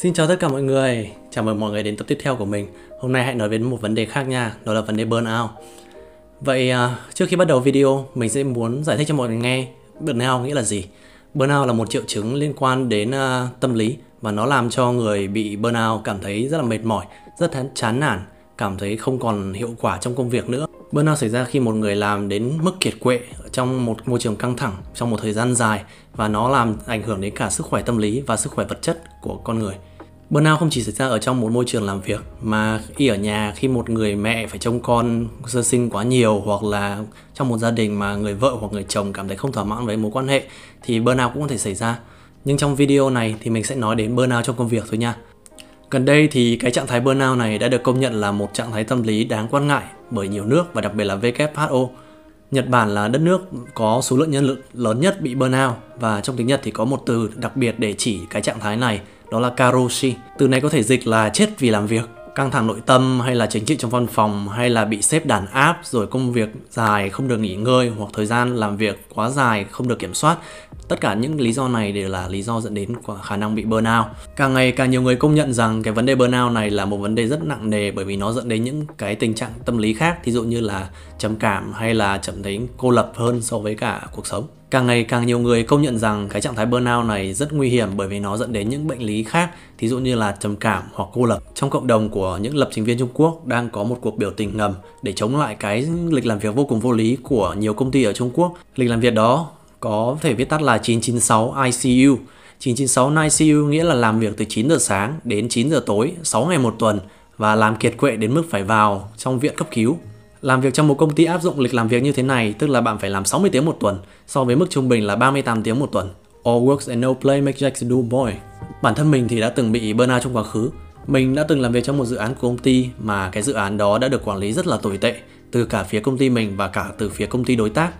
Xin chào tất cả mọi người, chào mừng mọi người đến tập tiếp theo của mình. Hôm nay hãy nói về một vấn đề khác nha, đó là vấn đề burnout. Vậy à, trước khi bắt đầu video, mình sẽ muốn giải thích cho mọi người nghe. Burnout nghĩa là gì? Burnout là một triệu chứng liên quan đến à, tâm lý Và nó làm cho người bị burnout cảm thấy rất là mệt mỏi, rất chán nản Cảm thấy không còn hiệu quả trong công việc nữa. Burnout xảy ra khi một người làm đến mức kiệt quệ trong một môi trường căng thẳng trong một thời gian dài và nó làm ảnh hưởng đến cả sức khỏe tâm lý và sức khỏe vật chất của con người. Burnout không chỉ xảy ra ở trong một môi trường làm việc, mà khi ở nhà, khi một người mẹ phải trông con sơ sinh quá nhiều hoặc là trong một gia đình mà người vợ hoặc người chồng cảm thấy không thỏa mãn với mối quan hệ thì burnout cũng có thể xảy ra. Nhưng trong video này thì mình sẽ nói đến burnout trong công việc thôi nha. Gần đây thì cái trạng thái burnout này đã được công nhận là một trạng thái tâm lý đáng quan ngại bởi nhiều nước và đặc biệt là WHO. Nhật Bản là đất nước có số lượng nhân lực lớn nhất bị burnout và trong tiếng Nhật thì có một từ đặc biệt để chỉ cái trạng thái này đó là karoshi. Từ này có thể dịch là chết vì làm việc, căng thẳng nội tâm hay là chính trị trong văn phòng, hay là bị xếp đàn áp rồi công việc dài không được nghỉ ngơi hoặc thời gian làm việc quá dài không được kiểm soát. Tất cả những lý do này đều là lý do dẫn đến khả năng bị burnout. Càng ngày càng nhiều người công nhận rằng cái vấn đề burnout này là một vấn đề rất nặng nề bởi vì nó dẫn đến những cái tình trạng tâm lý khác, thí dụ như là trầm cảm hay là cảm thấy cô lập hơn so với cả cuộc sống càng ngày càng nhiều người công nhận rằng cái trạng thái burnout này rất nguy hiểm bởi vì nó dẫn đến những bệnh lý khác, thí dụ như là trầm cảm hoặc cô lập. Trong cộng đồng của những lập trình viên Trung Quốc đang có một cuộc biểu tình ngầm để chống lại cái lịch làm việc vô cùng vô lý của nhiều công ty ở Trung Quốc. Lịch làm việc đó có thể viết tắt là 996 ICU 996 ICU nghĩa là làm việc từ 9 giờ sáng đến 9 giờ tối 6 ngày một tuần và làm kiệt quệ đến mức phải vào trong viện cấp cứu làm việc trong một công ty áp dụng lịch làm việc như thế này, tức là bạn phải làm 60 tiếng một tuần, so với mức trung bình là 38 tiếng một tuần. All works and no play make Jack do boy. Bản thân mình thì đã từng bị burnout trong quá khứ. Mình đã từng làm việc trong một dự án của công ty mà cái dự án đó đã được quản lý rất là tồi tệ, từ cả phía công ty mình và cả từ phía công ty đối tác.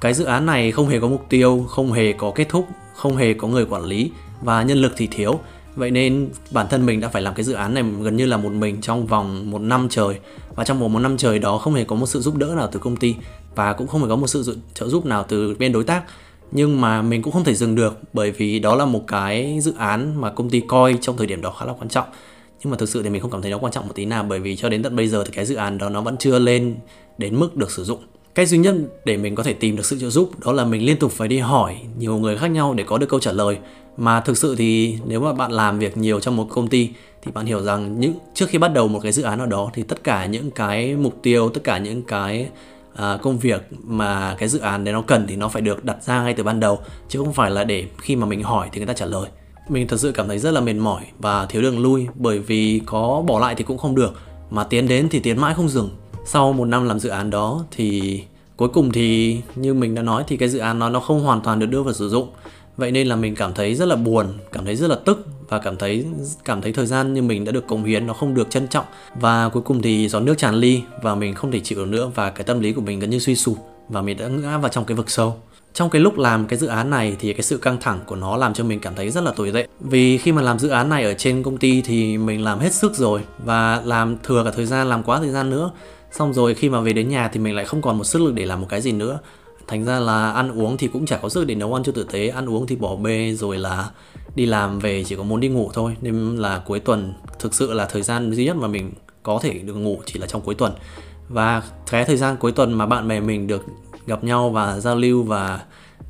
Cái dự án này không hề có mục tiêu, không hề có kết thúc, không hề có người quản lý và nhân lực thì thiếu Vậy nên bản thân mình đã phải làm cái dự án này gần như là một mình trong vòng một năm trời. Và trong vòng một năm trời đó không hề có một sự giúp đỡ nào từ công ty Và cũng không hề có một sự trợ giúp nào từ bên đối tác. Nhưng mà mình cũng không thể dừng được Bởi vì đó là một cái dự án mà công ty coi trong thời điểm đó khá là quan trọng. Nhưng mà thực sự thì mình không cảm thấy nó quan trọng một tí nào Bởi vì cho đến tận bây giờ thì cái dự án đó nó vẫn chưa lên đến mức được sử dụng. Cách duy nhất để mình có thể tìm được sự trợ giúp đó là mình liên tục phải đi hỏi nhiều người khác nhau để có được câu trả lời mà thực sự thì nếu mà bạn làm việc nhiều trong một công ty thì bạn hiểu rằng những trước khi bắt đầu một cái dự án nào đó thì tất cả những cái mục tiêu tất cả những cái à, công việc mà cái dự án đấy nó cần thì nó phải được đặt ra ngay từ ban đầu chứ không phải là để khi mà mình hỏi thì người ta trả lời. Mình thật sự cảm thấy rất là mệt mỏi và thiếu đường lui bởi vì có bỏ lại thì cũng không được mà tiến đến thì tiến mãi không dừng. Sau một năm làm dự án đó thì cuối cùng thì như mình đã nói thì cái dự án nó nó không hoàn toàn được đưa vào sử dụng vậy nên là mình cảm thấy rất là buồn, cảm thấy rất là tức và cảm thấy cảm thấy thời gian như mình đã được cống hiến nó không được trân trọng. Và cuối cùng thì gió nước tràn ly và mình không thể chịu được nữa và cái tâm lý của mình gần như suy sụp và mình đã ngã vào trong cái vực sâu. Trong cái lúc làm cái dự án này thì cái sự căng thẳng của nó làm cho mình cảm thấy rất là tồi tệ. Vì khi mà làm dự án này ở trên công ty thì mình làm hết sức rồi và làm thừa cả thời gian, làm quá thời gian nữa. Xong rồi khi mà về đến nhà thì mình lại không còn một sức lực để làm một cái gì nữa thành ra là ăn uống thì cũng chả có sức để nấu ăn cho tử tế. Ăn uống thì bỏ bê rồi là đi làm về chỉ có muốn đi ngủ thôi. Nên là cuối tuần, thực sự là thời gian duy nhất mà mình có thể được ngủ chỉ là trong cuối tuần. Và cái thời gian cuối tuần mà bạn bè mình được gặp nhau và giao lưu và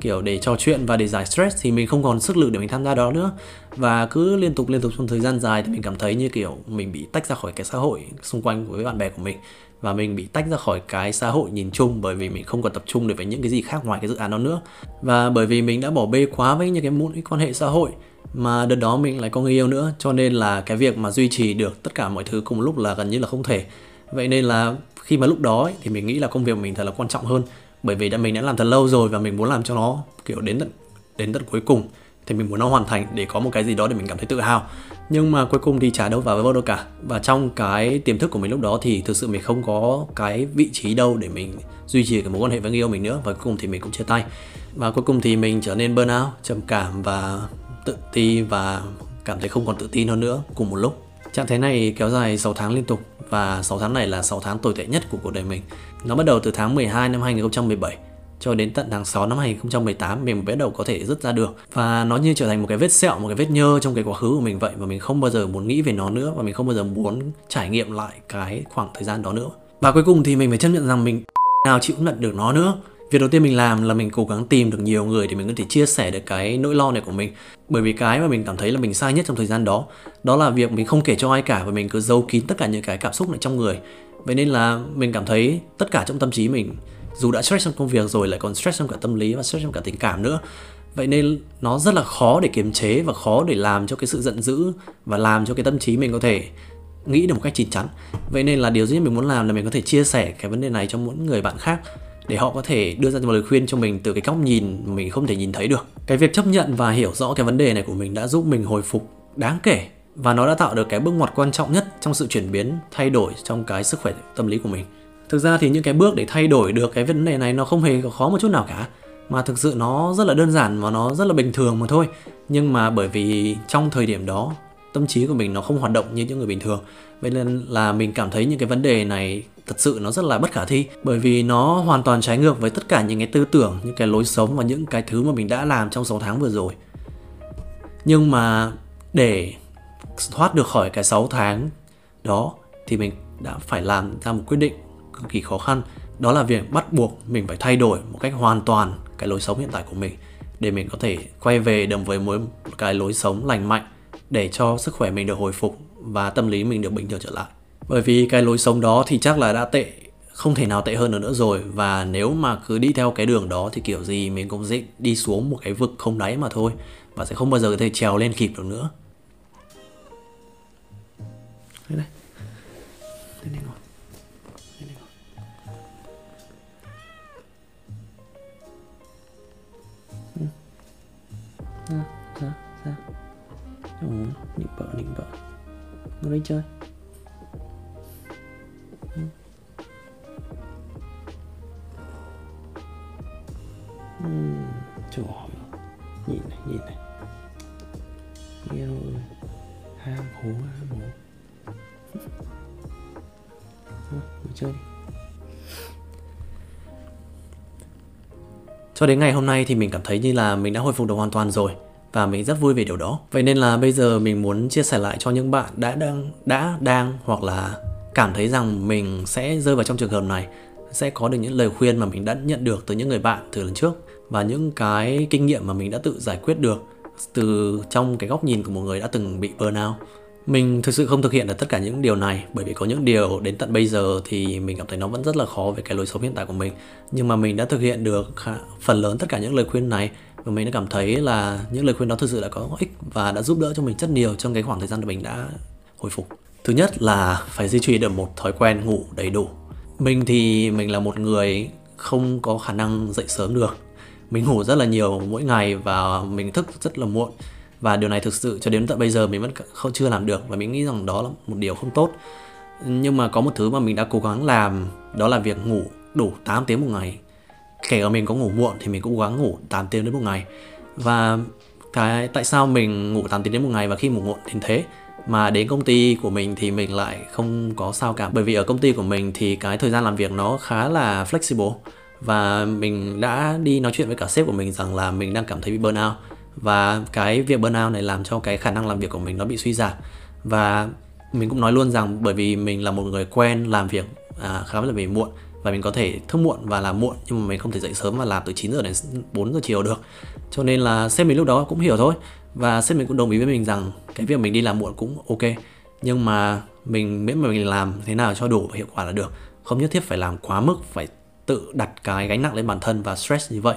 kiểu để trò chuyện và để giải stress thì mình không còn sức lực để mình tham gia đó nữa. Và cứ liên tục liên tục trong thời gian dài thì mình cảm thấy như kiểu mình bị tách ra khỏi cái xã hội xung quanh với bạn bè của mình và mình bị tách ra khỏi cái xã hội nhìn chung bởi vì mình không còn tập trung được với những cái gì khác ngoài cái dự án đó nữa. Và bởi vì mình đã bỏ bê quá với những cái mối quan hệ xã hội mà đợt đó mình lại có người yêu nữa cho nên là cái việc mà duy trì được tất cả mọi thứ cùng lúc là gần như là không thể. Vậy nên là khi mà lúc đó ấy, thì mình nghĩ là công việc mình thật là quan trọng hơn bởi vì đã mình đã làm thật lâu rồi và mình muốn làm cho nó kiểu đến tận đến tận cuối cùng thì mình muốn nó hoàn thành để có một cái gì đó để mình cảm thấy tự hào. Nhưng mà cuối cùng thì chả đâu vào với đâu cả. Và trong cái tiềm thức của mình lúc đó thì thực sự mình không có cái vị trí đâu để mình duy trì cái mối quan hệ với người yêu mình nữa. Và cuối cùng thì mình cũng chia tay. Và cuối cùng thì mình trở nên burnout trầm cảm và tự ti và cảm thấy không còn tự tin hơn nữa cùng một lúc. Trạng thái này kéo dài 6 tháng liên tục và 6 tháng này là 6 tháng tồi tệ nhất của cuộc đời mình. Nó bắt đầu từ tháng 12 năm 2017 cho đến tận tháng 6 năm 2018 mình mới bắt đầu có thể rút ra được. Và nó như trở thành một cái vết sẹo, một cái vết nhơ trong cái quá khứ của mình vậy và mình không bao giờ muốn nghĩ về nó nữa và mình không bao giờ muốn trải nghiệm lại cái khoảng thời gian đó nữa. Và cuối cùng thì mình phải chấp nhận rằng mình nào chịu nhận được nó nữa. Việc đầu tiên mình làm là mình cố gắng tìm được nhiều người để mình có thể chia sẻ được cái nỗi lo này của mình. Bởi vì cái mà mình cảm thấy là mình sai nhất trong thời gian đó đó là việc mình không kể cho ai cả và mình cứ giấu kín tất cả những cái cảm xúc này trong người. Vậy nên là mình cảm thấy tất cả trong tâm trí mình dù đã stress trong công việc rồi lại còn stress trong cả tâm lý và stress trong cả tình cảm nữa. Vậy nên nó rất là khó để kiềm chế và khó để làm cho cái sự giận dữ và làm cho cái tâm trí mình có thể nghĩ được một cách chín chắn. Vậy nên là điều duy nhất mình muốn làm là mình có thể chia sẻ cái vấn đề này cho mỗi người bạn khác để họ có thể đưa ra một lời khuyên cho mình từ cái góc nhìn mà mình không thể nhìn thấy được. Cái việc chấp nhận và hiểu rõ cái vấn đề này của mình đã giúp mình hồi phục đáng kể và nó đã tạo được cái bước ngoặt quan trọng nhất trong sự chuyển biến, thay đổi trong cái sức khỏe tâm lý của mình thực ra thì những cái bước để thay đổi được cái vấn đề này nó không hề khó một chút nào cả. Mà thực sự nó rất là đơn giản và nó rất là bình thường mà thôi. Nhưng mà bởi vì trong thời điểm đó, tâm trí của mình nó không hoạt động như những người bình thường. Vậy nên là mình cảm thấy những cái vấn đề này thật sự nó rất là bất khả thi. Bởi vì nó hoàn toàn trái ngược với tất cả những cái tư tưởng, những cái lối sống và những cái thứ mà mình đã làm trong 6 tháng vừa rồi. Nhưng mà để thoát được khỏi cái 6 tháng đó thì mình đã phải làm ra một quyết định cực kỳ khó khăn đó là việc bắt buộc mình phải thay đổi một cách hoàn toàn cái lối sống hiện tại của mình để mình có thể quay về đồng với một cái lối sống lành mạnh để cho sức khỏe mình được hồi phục và tâm lý mình được bình thường trở lại. Bởi vì cái lối sống đó thì chắc là đã tệ không thể nào tệ hơn nữa, nữa rồi và nếu mà cứ đi theo cái đường đó thì kiểu gì mình cũng dễ đi xuống một cái vực không đáy mà thôi và sẽ không bao giờ có thể trèo lên kịp được nữa. Đây này. À, sao? Sao? Ồ, nịnh bợ nịnh bợ. Ngồi đây chơi. Uhm, trời nhìn này nhìn này. Yêu ham hố ham hố. Thôi chơi đi. Cho đến ngày hôm nay thì mình cảm thấy như là mình đã hồi phục được hoàn toàn rồi và mình rất vui về điều đó. Vậy nên là bây giờ mình muốn chia sẻ lại cho những bạn đã đang đã đang hoặc là cảm thấy rằng mình sẽ rơi vào trong trường hợp này, sẽ có được những lời khuyên mà mình đã nhận được từ những người bạn từ lần trước và những cái kinh nghiệm mà mình đã tự giải quyết được từ trong cái góc nhìn của một người đã từng bị burnout mình thực sự không thực hiện được tất cả những điều này, bởi vì có những điều đến tận bây giờ thì mình cảm thấy nó vẫn rất là khó về cái lối sống hiện tại của mình. Nhưng mà mình đã thực hiện được phần lớn tất cả những lời khuyên này và mình đã cảm thấy là những lời khuyên đó thực sự đã có ích và đã giúp đỡ cho mình rất nhiều trong cái khoảng thời gian mà mình đã hồi phục. Thứ nhất là phải duy trì được một thói quen ngủ đầy đủ. Mình thì mình là một người không có khả năng dậy sớm được. Mình ngủ rất là nhiều mỗi ngày và mình thức rất là muộn và điều này thực sự cho đến tận bây giờ mình vẫn không, chưa làm được. Và mình nghĩ rằng đó là một điều không tốt. Nhưng mà có một thứ mà mình đã cố gắng làm, đó là việc ngủ đủ 8 tiếng một ngày. Kể cả mình có ngủ muộn thì mình cũng cố gắng ngủ 8 tiếng đến một ngày. Và cái, tại sao mình ngủ 8 tiếng đến một ngày và khi ngủ muộn thì thế? Mà đến công ty của mình thì mình lại không có sao cả. Bởi vì ở công ty của mình thì cái thời gian làm việc nó khá là flexible. Và mình đã đi nói chuyện với cả sếp của mình rằng là mình đang cảm thấy bị burnout và cái việc burnout này làm cho cái khả năng làm việc của mình nó bị suy giảm. Và mình cũng nói luôn rằng bởi vì mình là một người quen làm việc à, khá là về muộn và mình có thể thức muộn và làm muộn nhưng mà mình không thể dậy sớm và làm từ 9 giờ đến 4 giờ chiều được. Cho nên là sếp mình lúc đó cũng hiểu thôi. Và sếp mình cũng đồng ý với mình rằng cái việc mình đi làm muộn cũng ok nhưng mà mình miễn mà mình làm thế nào cho đủ và hiệu quả là được. Không nhất thiết phải làm quá mức phải tự đặt cái gánh nặng lên bản thân và stress như vậy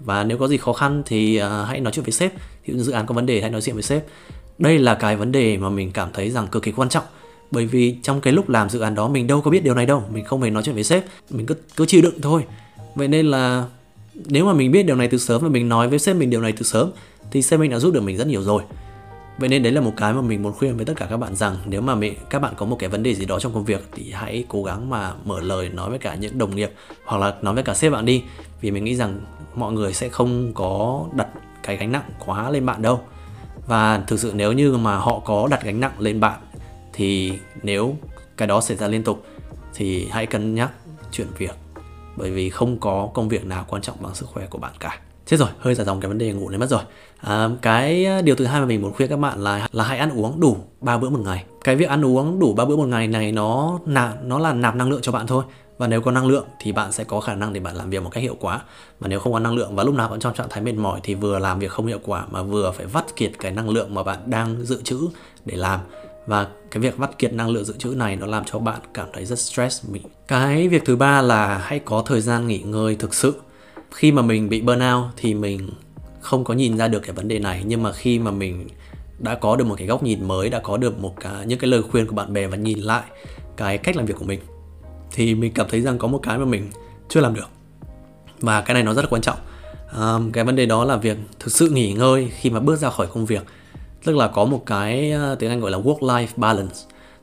và nếu có gì khó khăn thì uh, hãy nói chuyện với sếp. Thì dự án có vấn đề hãy nói chuyện với sếp. Đây là cái vấn đề mà mình cảm thấy rằng cực kỳ quan trọng. Bởi vì trong cái lúc làm dự án đó mình đâu có biết điều này đâu. Mình không hề nói chuyện với sếp. Mình cứ cứ chịu đựng thôi. Vậy nên là nếu mà mình biết điều này từ sớm và mình nói với sếp mình điều này từ sớm thì sếp mình đã giúp được mình rất nhiều rồi. Vậy nên đấy là một cái mà mình muốn khuyên với tất cả các bạn rằng nếu mà mình, các bạn có một cái vấn đề gì đó trong công việc thì hãy cố gắng mà mở lời nói với cả những đồng nghiệp hoặc là nói với cả sếp bạn đi vì mình nghĩ rằng mọi người sẽ không có đặt cái gánh nặng quá lên bạn đâu. Và thực sự nếu như mà họ có đặt gánh nặng lên bạn thì nếu cái đó xảy ra liên tục thì hãy cân nhắc chuyển việc. Bởi vì không có công việc nào quan trọng bằng sức khỏe của bạn cả. Chết rồi hơi dài dòng cái vấn đề ngủ này mất rồi. À, cái à, điều thứ hai mà mình muốn khuyên các bạn là là hãy ăn uống đủ ba bữa một ngày. Cái việc ăn uống đủ ba bữa một ngày này nó nạp nó là nạp năng lượng cho bạn thôi và nếu có năng lượng thì bạn sẽ có khả năng để bạn làm việc một cách hiệu quả. Và nếu không có năng lượng và lúc nào cũng trong trạng thái mệt mỏi thì vừa làm việc không hiệu quả mà vừa phải vắt kiệt cái năng lượng mà bạn đang dự trữ để làm. Và cái việc vắt kiệt năng lượng dự trữ này nó làm cho bạn cảm thấy rất stress. Mình cái việc thứ ba là hãy có thời gian nghỉ ngơi thực sự. Khi mà mình bị burnout thì mình không có nhìn ra được cái vấn đề này. Nhưng mà khi mà mình đã có được một cái góc nhìn mới, đã có được một cái, những cái lời khuyên của bạn bè và nhìn lại cái cách làm việc của mình thì mình cảm thấy rằng có một cái mà mình chưa làm được. Và cái này nó rất là quan trọng. À, cái vấn đề đó là việc thực sự nghỉ ngơi khi mà bước ra khỏi công việc. Tức là có một cái ờ, tiếng anh gọi là work life balance.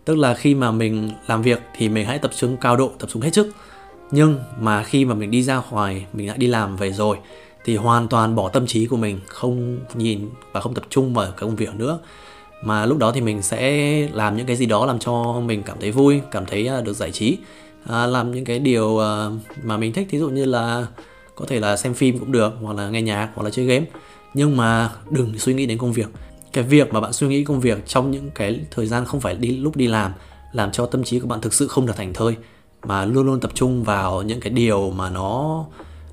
Tức là khi mà mình làm việc thì mình hãy tập trung cao độ tập trung hết sức. Nhưng mà khi mà mình đi ra ngoài mình đã đi làm về rồi thì hoàn toàn bỏ tâm trí của mình không nhìn và không tập trung vào cái công việc nữa. Mà lúc đó thì mình sẽ làm những cái gì đó làm cho mình cảm thấy vui cảm thấy ờ, được giải trí à, làm những cái điều à, mà mình thích thí dụ như là có thể là xem phim cũng được hoặc là nghe nhạc hoặc là chơi game. Nhưng mà đừng suy nghĩ đến công việc. Cái việc mà bạn suy nghĩ công việc trong những cái thời gian không phải đi lúc đi làm làm cho tâm trí của bạn thực sự không được thành thơi mà luôn luôn tập trung vào những cái điều mà nó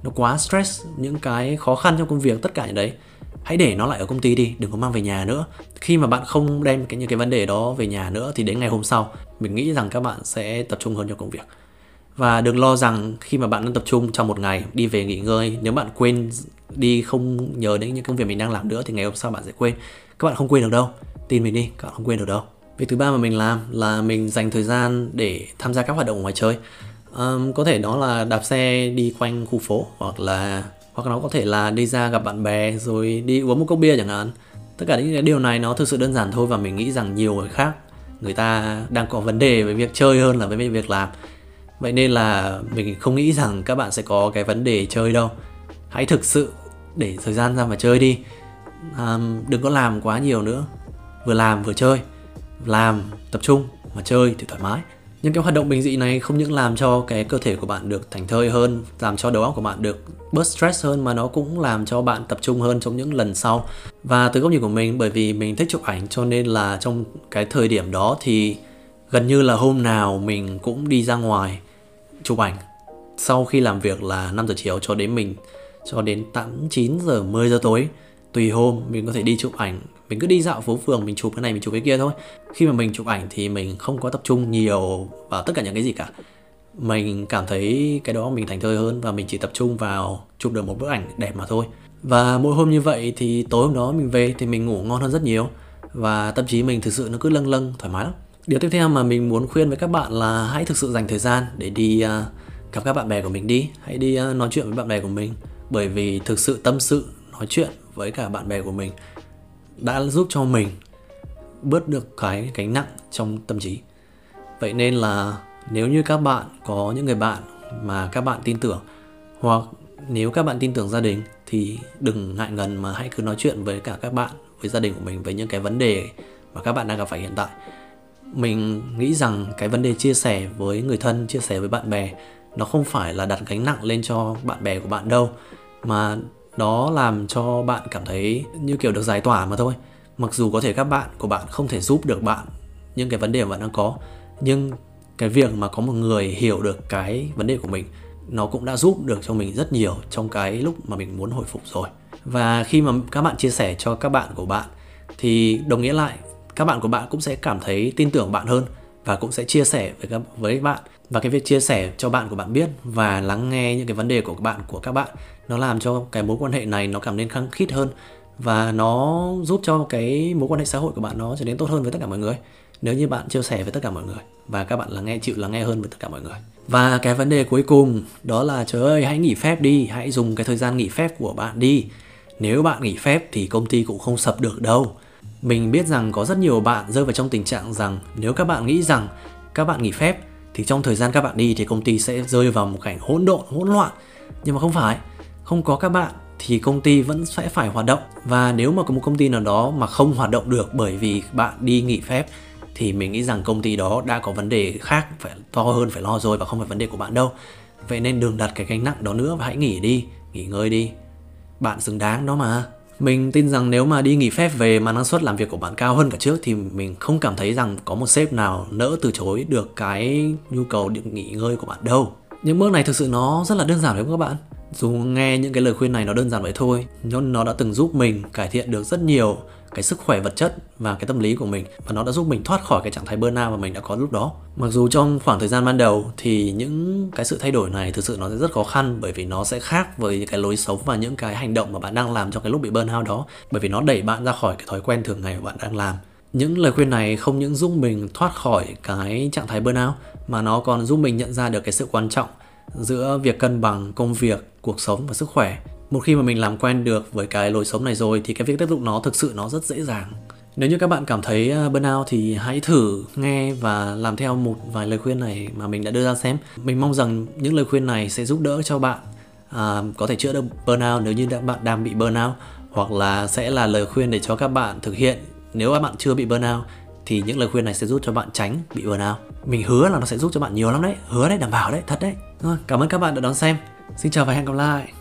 nó quá stress những cái khó khăn trong công việc tất cả những đấy hãy để nó lại ở công ty đi đừng có mang về nhà nữa. Khi mà bạn không đem cái những cái vấn đề đó về nhà nữa thì đến ngày hôm sau mình nghĩ rằng các bạn sẽ tập trung hơn cho công việc. Và đừng lo rằng khi mà bạn đang tập trung trong một ngày đi về nghỉ ngơi nếu bạn quên đi không nhớ đến những công việc mình đang làm nữa thì ngày hôm sau bạn sẽ quên. Các bạn không quên được đâu. Tin mình đi các bạn không quên được đâu. Việc thứ ba mà mình làm là mình dành thời gian để tham gia các hoạt động ngoài chơi um, có thể đó là đạp xe đi quanh khu phố hoặc là hoặc nó có thể là đi ra gặp bạn bè rồi đi uống một cốc bia chẳng hạn. Tất cả những cái điều này nó thực sự đơn giản thôi và mình nghĩ rằng nhiều người khác người ta đang có vấn đề với việc chơi hơn là với việc làm. Vậy nên là mình không nghĩ rằng các bạn sẽ có cái vấn đề chơi đâu. Hãy thực sự để thời gian ra mà chơi đi. À, đừng có làm quá nhiều nữa. Vừa làm vừa chơi. Làm tập trung mà chơi thì thoải mái những cái hoạt động bình dị này không những làm cho cái cơ thể của bạn được thành thơi hơn, làm cho đầu óc của bạn được bớt stress hơn, mà nó cũng làm cho bạn tập trung hơn trong những lần sau. Và từ góc nhìn của mình, bởi vì mình thích chụp ảnh, cho nên là trong cái thời điểm đó thì gần như là hôm nào mình cũng đi ra ngoài chụp ảnh. Sau khi làm việc là 5 giờ chiều cho đến mình, cho đến 8 9 giờ 10 giờ tối, tùy hôm mình có thể đi chụp ảnh mình cứ đi dạo phố phường mình chụp cái này mình chụp cái kia thôi. Khi mà mình chụp ảnh thì mình không có tập trung nhiều vào tất cả những cái gì cả. Mình cảm thấy cái đó mình thành thơi hơn và mình chỉ tập trung vào chụp được một bức ảnh đẹp mà thôi. Và mỗi hôm như vậy thì tối hôm đó mình về thì mình ngủ ngon hơn rất nhiều. Và tâm trí mình thực sự nó cứ lâng lâng thoải mái lắm. Điều tiếp theo mà mình muốn khuyên với các bạn là hãy thực sự dành thời gian để đi uh, gặp các bạn bè của mình đi. Hãy đi uh, nói chuyện với bạn bè của mình. Bởi vì thực sự tâm sự nói chuyện với cả bạn bè của mình đã giúp cho mình bớt được cái gánh nặng trong tâm trí. Vậy nên là nếu như các bạn có những người bạn mà các bạn tin tưởng, hoặc nếu các bạn tin tưởng gia đình thì đừng ngại ngần mà hãy cứ nói chuyện với cả các bạn, với gia đình của mình về những cái vấn đề mà các bạn đang gặp phải hiện tại. Mình nghĩ rằng cái vấn đề chia sẻ với người thân, chia sẻ với bạn bè, nó không phải là đặt gánh nặng lên cho bạn bè của bạn đâu, mà nó làm cho bạn cảm thấy như kiểu được giải tỏa mà thôi. Mặc dù có thể các bạn của bạn không thể giúp được bạn những cái vấn đề mà bạn đang có, nhưng cái việc mà có một người hiểu được cái vấn đề của mình, nó cũng đã giúp được cho mình rất nhiều trong cái lúc mà mình muốn hồi phục rồi. Và khi mà các bạn chia sẻ cho các bạn của bạn, thì đồng nghĩa lại, các bạn của bạn cũng sẽ cảm thấy tin tưởng bạn hơn và cũng sẽ chia sẻ với các, với bạn. Và cái việc chia sẻ cho bạn của bạn biết và lắng nghe những cái vấn đề của các bạn, của các bạn nó làm cho cái mối quan hệ này nó cảm nên khăng khít hơn và nó giúp cho cái mối quan hệ xã hội của bạn nó trở nên tốt hơn với tất cả mọi người. Nếu như bạn chia sẻ với tất cả mọi người và các bạn là nghe, chịu lắng nghe hơn với tất cả mọi người. Và cái vấn đề cuối cùng đó là, trời ơi, hãy nghỉ phép đi, hãy dùng cái thời gian nghỉ phép của bạn đi. Nếu bạn nghỉ phép thì công ty cũng không sập được đâu. Mình biết rằng có rất nhiều bạn rơi vào trong tình trạng rằng nếu các bạn nghĩ rằng các bạn nghỉ phép thì trong thời gian các bạn đi thì công ty sẽ rơi vào một cảnh hỗn độn, hỗn loạn. Nhưng mà không phải không có các bạn thì công ty vẫn sẽ phải hoạt động và nếu mà có một công ty nào đó mà không hoạt động được bởi vì bạn đi nghỉ phép thì mình nghĩ rằng công ty đó đã có vấn đề khác phải to hơn phải lo rồi và không phải vấn đề của bạn đâu Vậy nên đừng đặt cái gánh nặng đó nữa và hãy nghỉ đi, nghỉ ngơi đi. Bạn xứng đáng đó mà. Mình tin rằng nếu mà đi nghỉ phép về mà năng suất làm việc của bạn cao hơn cả trước thì mình không cảm thấy rằng có một sếp nào nỡ từ chối được cái nhu cầu được nghỉ ngơi của bạn đâu. Những bước này thực sự nó rất là đơn giản đấy các bạn. Dù nghe những cái lời khuyên này nó đơn giản vậy thôi, nhưng nó đã từng giúp mình cải thiện được rất nhiều cái sức khỏe vật chất và cái tâm lý của mình và nó đã giúp mình thoát khỏi cái trạng thái burnout mà mình đã có lúc đó. Mặc dù trong khoảng thời gian ban đầu thì những cái sự thay đổi này thực sự nó sẽ rất khó khăn bởi vì nó sẽ khác với cái lối sống và những cái hành động mà bạn đang làm trong cái lúc bị burnout đó bởi vì nó đẩy bạn ra khỏi cái thói quen thường ngày mà bạn đang làm. Những lời khuyên này không những giúp mình thoát khỏi cái trạng thái burnout mà nó còn giúp mình nhận ra được cái sự quan trọng giữa việc cân bằng công việc, cuộc sống và sức khỏe. Một khi mà mình làm quen được với cái lối sống này rồi thì cái việc tiếp tục nó thực sự nó rất dễ dàng. Nếu như các bạn cảm thấy ờ, burnout thì hãy thử nghe và làm theo một vài lời khuyên này mà mình đã đưa ra xem. Mình mong rằng những lời khuyên này sẽ giúp đỡ cho bạn à, có thể chữa được burnout nếu như bạn đang bị burnout hoặc là sẽ là lời khuyên để cho các bạn thực hiện. Nếu các bạn chưa bị burnout thì những lời khuyên này sẽ giúp cho bạn tránh bị burnout. Mình hứa là nó sẽ giúp cho bạn nhiều lắm đấy, hứa đấy, đảm bảo đấy, thật đấy. Cảm ơn các bạn đã đón xem. Xin chào và hẹn gặp lại.